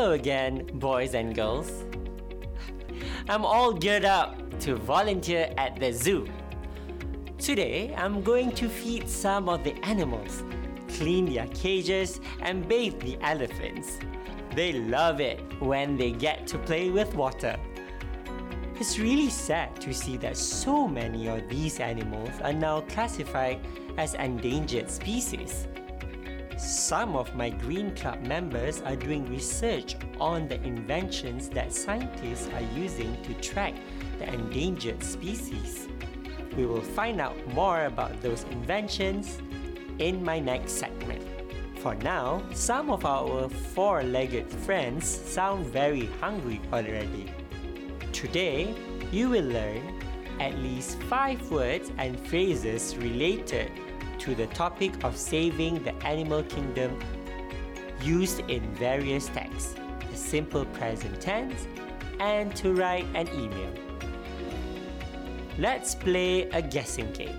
Hello again, boys and girls. I'm all geared up to volunteer at the zoo. Today, I'm going to feed some of the animals, clean their cages, and bathe the elephants. They love it when they get to play with water. It's really sad to see that so many of these animals are now classified as endangered species. Some of my Green Club members are doing research on the inventions that scientists are using to track the endangered species. We will find out more about those inventions in my next segment. For now, some of our four legged friends sound very hungry already. Today, you will learn at least five words and phrases related to the topic of saving the animal kingdom used in various texts, the simple present tense, and to write an email. Let's play a guessing game.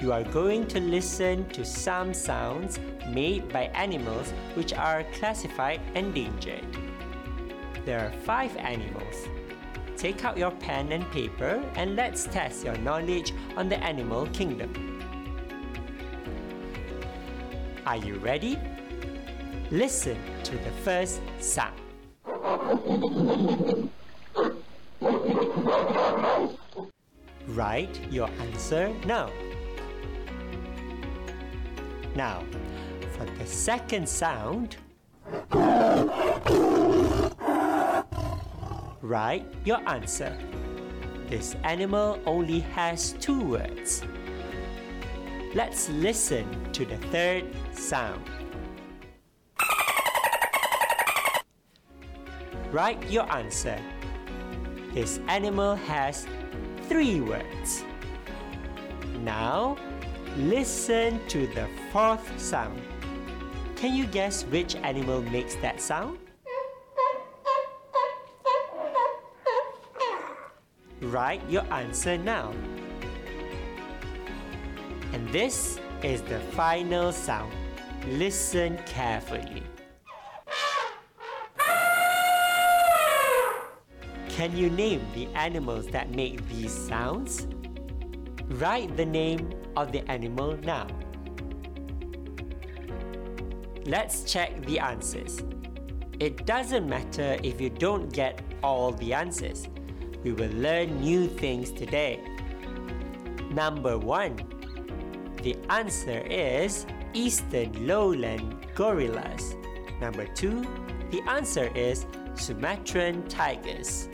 You are going to listen to some sounds made by animals which are classified endangered. There are five animals. Take out your pen and paper and let's test your knowledge on the animal kingdom. Are you ready? Listen to the first sound. Write your answer now. Now, for the second sound, write your answer. This animal only has two words. Let's listen to the third sound. Write your answer. This animal has three words. Now, listen to the fourth sound. Can you guess which animal makes that sound? Write your answer now. And this is the final sound. Listen carefully. Can you name the animals that make these sounds? Write the name of the animal now. Let's check the answers. It doesn't matter if you don't get all the answers. We will learn new things today. Number 1. The answer is Eastern lowland gorillas. Number 2. The answer is Sumatran tigers.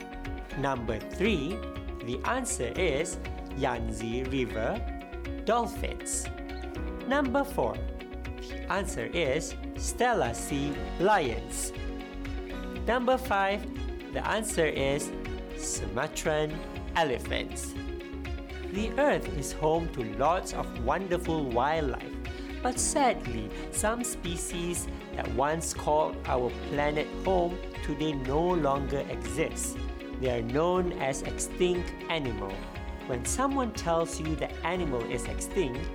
Number 3. The answer is Yangtze River dolphins. Number 4. The answer is Steller Sea lions. Number 5. The answer is Sumatran elephants. The Earth is home to lots of wonderful wildlife, but sadly, some species that once called our planet home today no longer exist. They are known as extinct animal. When someone tells you the animal is extinct,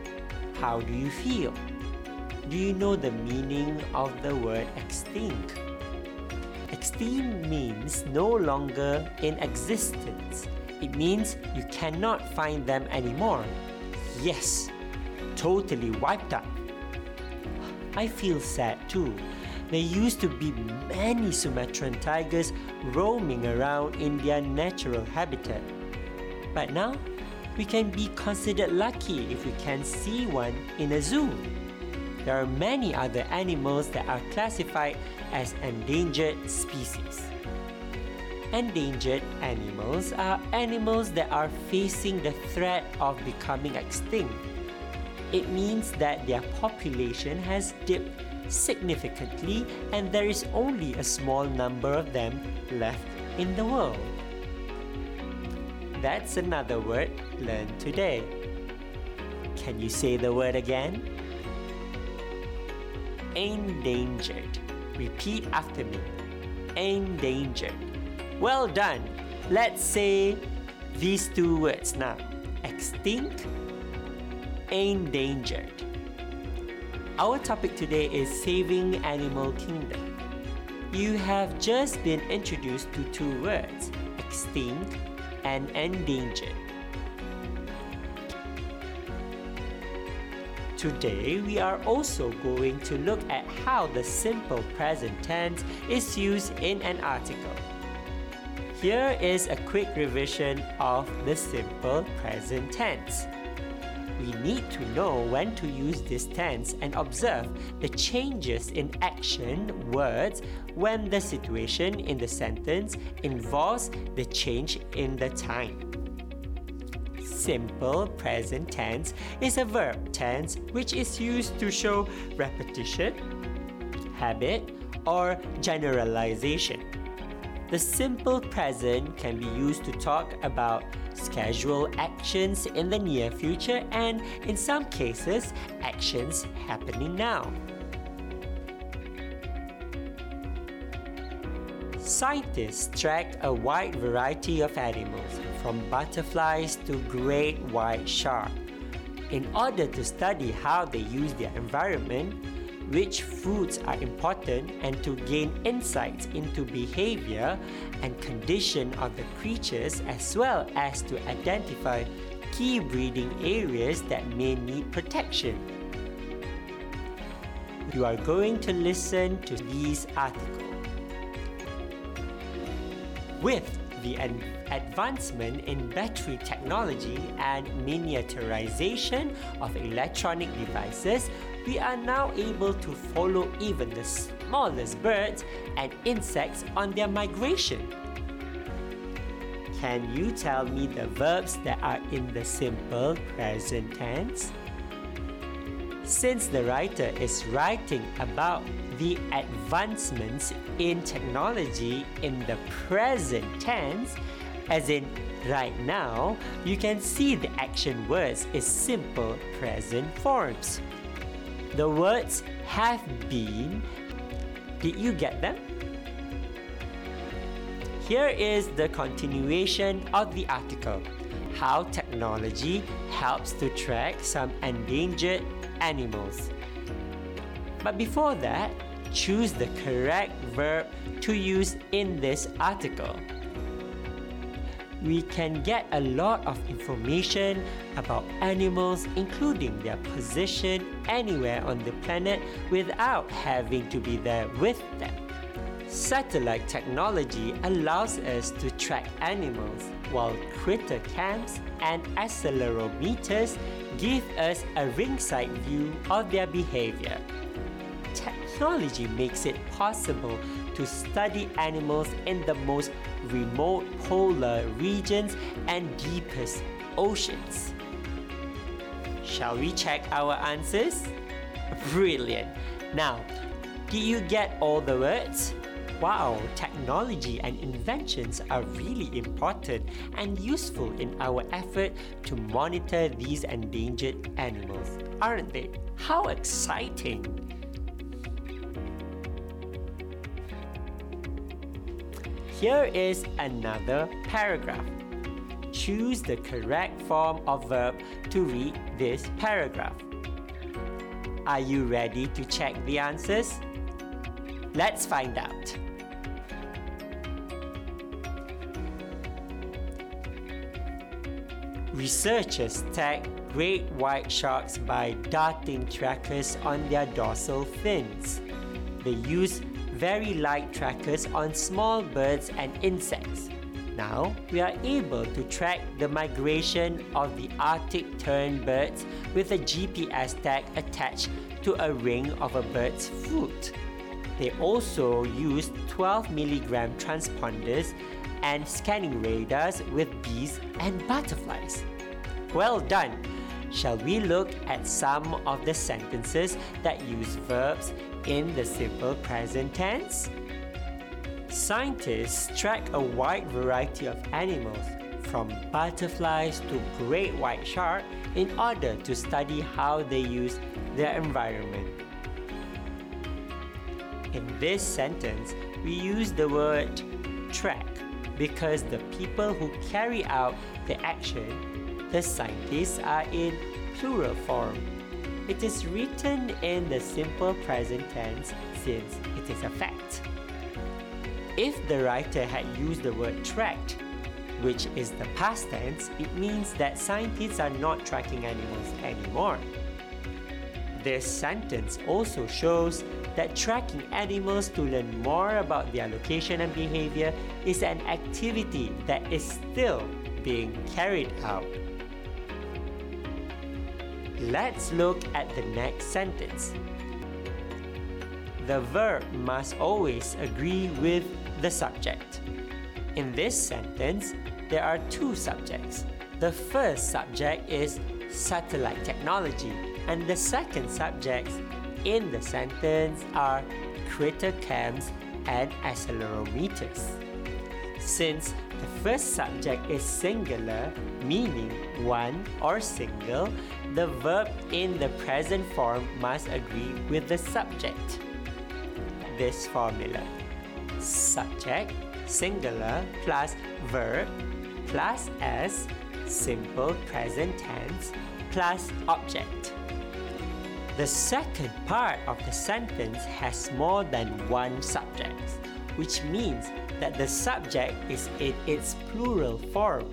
how do you feel? Do you know the meaning of the word extinct? Extinct means no longer in existence. It means you cannot find them anymore. Yes, totally wiped out. I feel sad too. There used to be many Sumatran tigers roaming around in their natural habitat. But now, we can be considered lucky if we can see one in a zoo. There are many other animals that are classified as endangered species. Endangered animals are animals that are facing the threat of becoming extinct. It means that their population has dipped significantly and there is only a small number of them left in the world. That's another word learned today. Can you say the word again? Endangered. Repeat after me. Endangered. Well done. Let's say these two words now. Extinct, endangered. Our topic today is saving animal kingdom. you have just been introduced to two words extinct and endangered. Today, we are also going to look at how the simple present tense is used in an article. Here is a quick revision of the simple present tense. We need to know when to use this tense and observe the changes in action words when the situation in the sentence involves the change in the time simple present tense is a verb tense which is used to show repetition, habit, or generalization. The simple present can be used to talk about scheduled actions in the near future and, in some cases, actions happening now. Scientists track a wide variety of animals, from butterflies to great white shark, in order to study how they use their environment, which foods are important, and to gain insights into behavior and condition of the creatures, as well as to identify key breeding areas that may need protection. You are going to listen to these articles. With the advancement in battery technology and miniaturization of electronic devices, we are now able to follow even the smallest birds and insects on their migration. Can you tell me the verbs that are in the simple present tense? Since the writer is writing about the advancements in technology in the present tense, as in right now, you can see the action words is simple present forms. The words have been. Did you get them? Here is the continuation of the article How technology helps to track some endangered animals. But before that, choose the correct verb to use in this article. We can get a lot of information about animals, including their position anywhere on the planet, without having to be there with them. Satellite technology allows us to track animals, while critter cams and accelerometers give us a ringside view of their behavior technology makes it possible to study animals in the most remote polar regions and deepest oceans. Shall we check our answers? Brilliant! Now, did you get all the words? Wow, technology and inventions are really important and useful in our effort to monitor these endangered animals, aren't they? How exciting! Here is another paragraph. Choose the correct form of verb to read this paragraph. Are you ready to check the answers? Let's find out. Researchers tag great white sharks by darting trackers on their dorsal fins. They use very light trackers on small birds and insects. Now, we are able to track the migration of the Arctic tern birds with a GPS tag attached to a ring of a bird's foot. They also used 12 milligram transponders and scanning radars with bees and butterflies. Well done! Shall we look at some of the sentences that use verbs in the simple present tense? Scientists track a wide variety of animals, from butterflies to great white shark, in order to study how they use their environment. In this sentence, we use the word track because the people who carry out the action, the scientists, are in plural form. It is written in the simple present tense since it is a fact. If the writer had used the word tracked, which is the past tense, it means that scientists are not tracking animals anymore. This sentence also shows that tracking animals to learn more about their location and behavior is an activity that is still being carried out. Let's look at the next sentence. The verb must always agree with the subject. In this sentence, there are two subjects. The first subject is satellite technology and the second subjects in the sentence are critter cams and accelerometers. Since the first subject is singular, meaning one or single, the verb in the present form must agree with the subject. This formula subject singular plus verb plus s simple present tense plus object. The second part of the sentence has more than one subject, which means that the subject is in its plural form.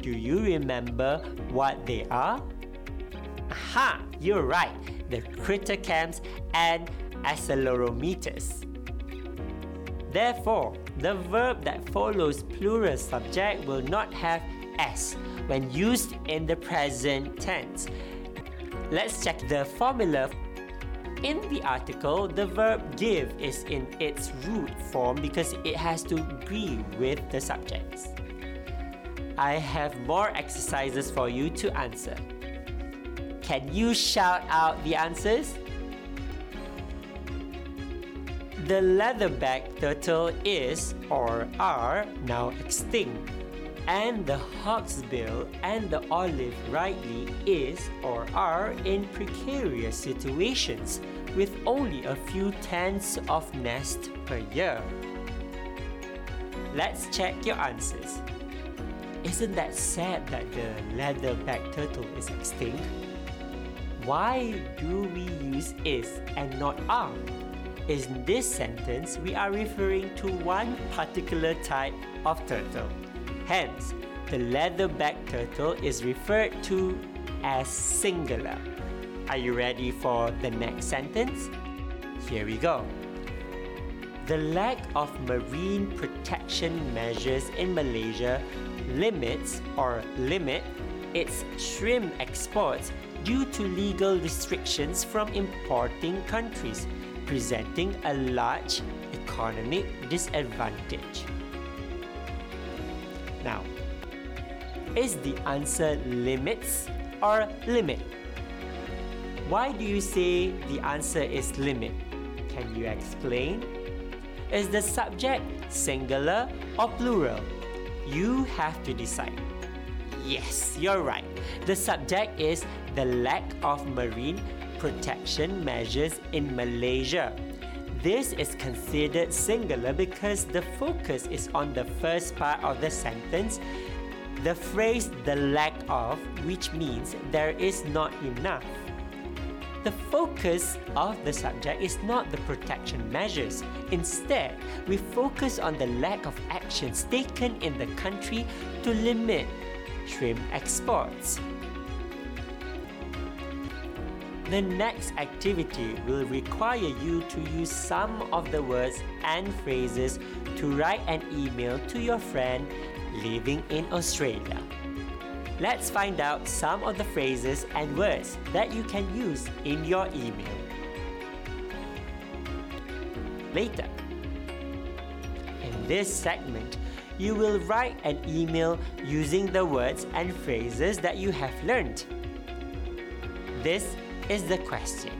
Do you remember what they are? Aha, you're right, the critter cams and accelerometers. Therefore, the verb that follows plural subject will not have s when used in the present tense. Let's check the formula. In the article, the verb give is in its root form because it has to agree with the subjects. I have more exercises for you to answer. Can you shout out the answers? The leatherback turtle is or are now extinct and the hawksbill and the olive ridley is or are in precarious situations with only a few tens of nests per year. Let's check your answers. Isn't that sad that the leatherback turtle is extinct? Why do we use is and not are? In this sentence, we are referring to one particular type of turtle. Hence, the leatherback turtle is referred to as singular. Are you ready for the next sentence? Here we go. The lack of marine protection measures in Malaysia limits or limit its shrimp exports due to legal restrictions from importing countries, presenting a large economic disadvantage. Now, is the answer limits or limit? Why do you say the answer is limit? Can you explain? Is the subject singular or plural? You have to decide. Yes, you're right. The subject is the lack of marine protection measures in Malaysia. This is considered singular because the focus is on the first part of the sentence, the phrase the lack of, which means there is not enough. The focus of the subject is not the protection measures. Instead, we focus on the lack of actions taken in the country to limit shrimp exports. The next activity will require you to use some of the words and phrases to write an email to your friend living in Australia. Let's find out some of the phrases and words that you can use in your email. Later, in this segment, you will write an email using the words and phrases that you have learned. This is the question.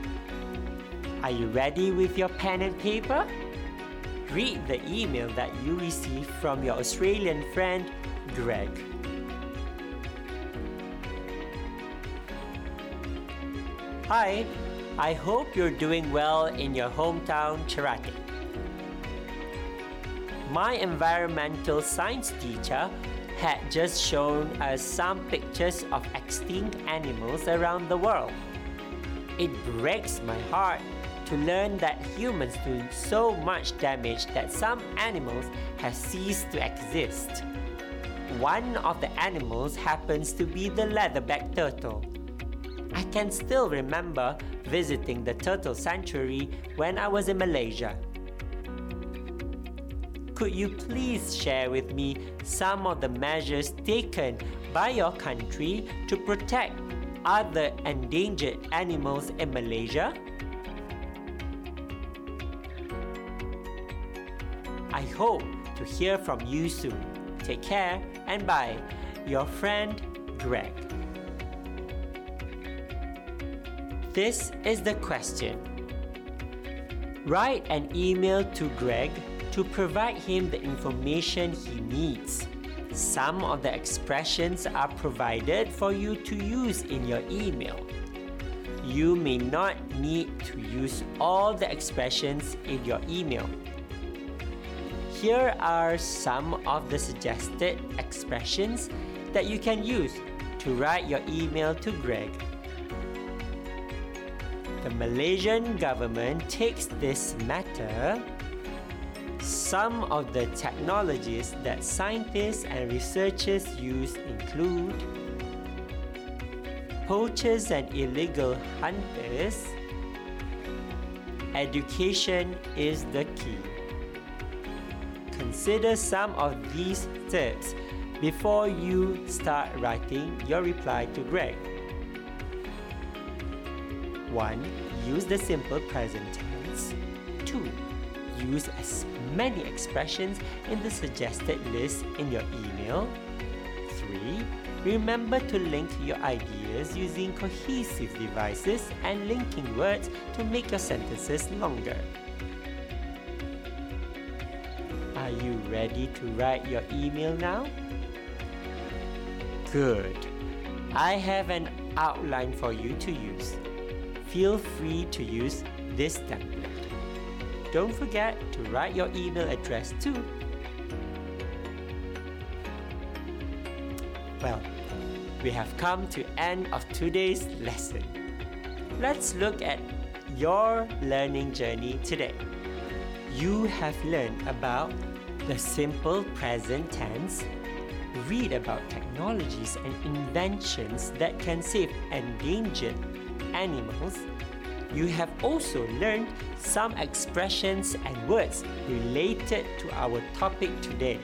Are you ready with your pen and paper? Read the email that you received from your Australian friend, Greg. Hi, I hope you're doing well in your hometown, Cherating. My environmental science teacher had just shown us some pictures of extinct animals around the world. It breaks my heart to learn that humans do so much damage that some animals have ceased to exist. One of the animals happens to be the leatherback turtle. I can still remember visiting the turtle sanctuary when I was in Malaysia. Could you please share with me some of the measures taken by your country to protect other endangered animals in Malaysia? I hope to hear from you soon. Take care and bye. Your friend Greg. This is the question. Write an email to Greg to provide him the information he needs. Some of the expressions are provided for you to use in your email. You may not need to use all the expressions in your email. Here are some of the suggested expressions that you can use to write your email to Greg. The Malaysian government takes this matter. Some of the technologies that scientists and researchers use include poachers and illegal hunters. Education is the key. Consider some of these tips before you start writing your reply to Greg. 1. Use the simple present tense. 2. Use as many expressions in the suggested list in your email. 3. Remember to link your ideas using cohesive devices and linking words to make your sentences longer. Are you ready to write your email now? Good. I have an outline for you to use feel free to use this template. Don't forget to write your email address too. Well, we have come to end of today's lesson. Let's look at your learning journey today. You have learned about the simple present tense, read about technologies and inventions that can save endangered animals, you have also learned some expressions and words related to our topic today,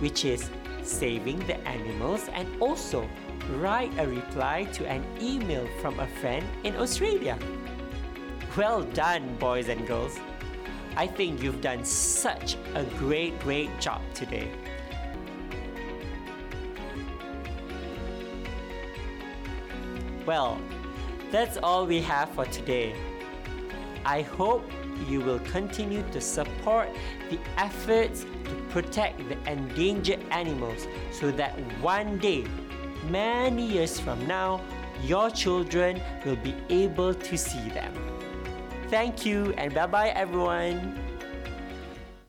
which is saving the animals and also write a reply to an email from a friend in Australia. Well done, boys and girls. I think you've done such a great, great job today. Well, that's all we have for today. I hope you will continue to support the efforts to protect the endangered animals so that one day, many years from now, your children will be able to see them. Thank you and bye bye everyone.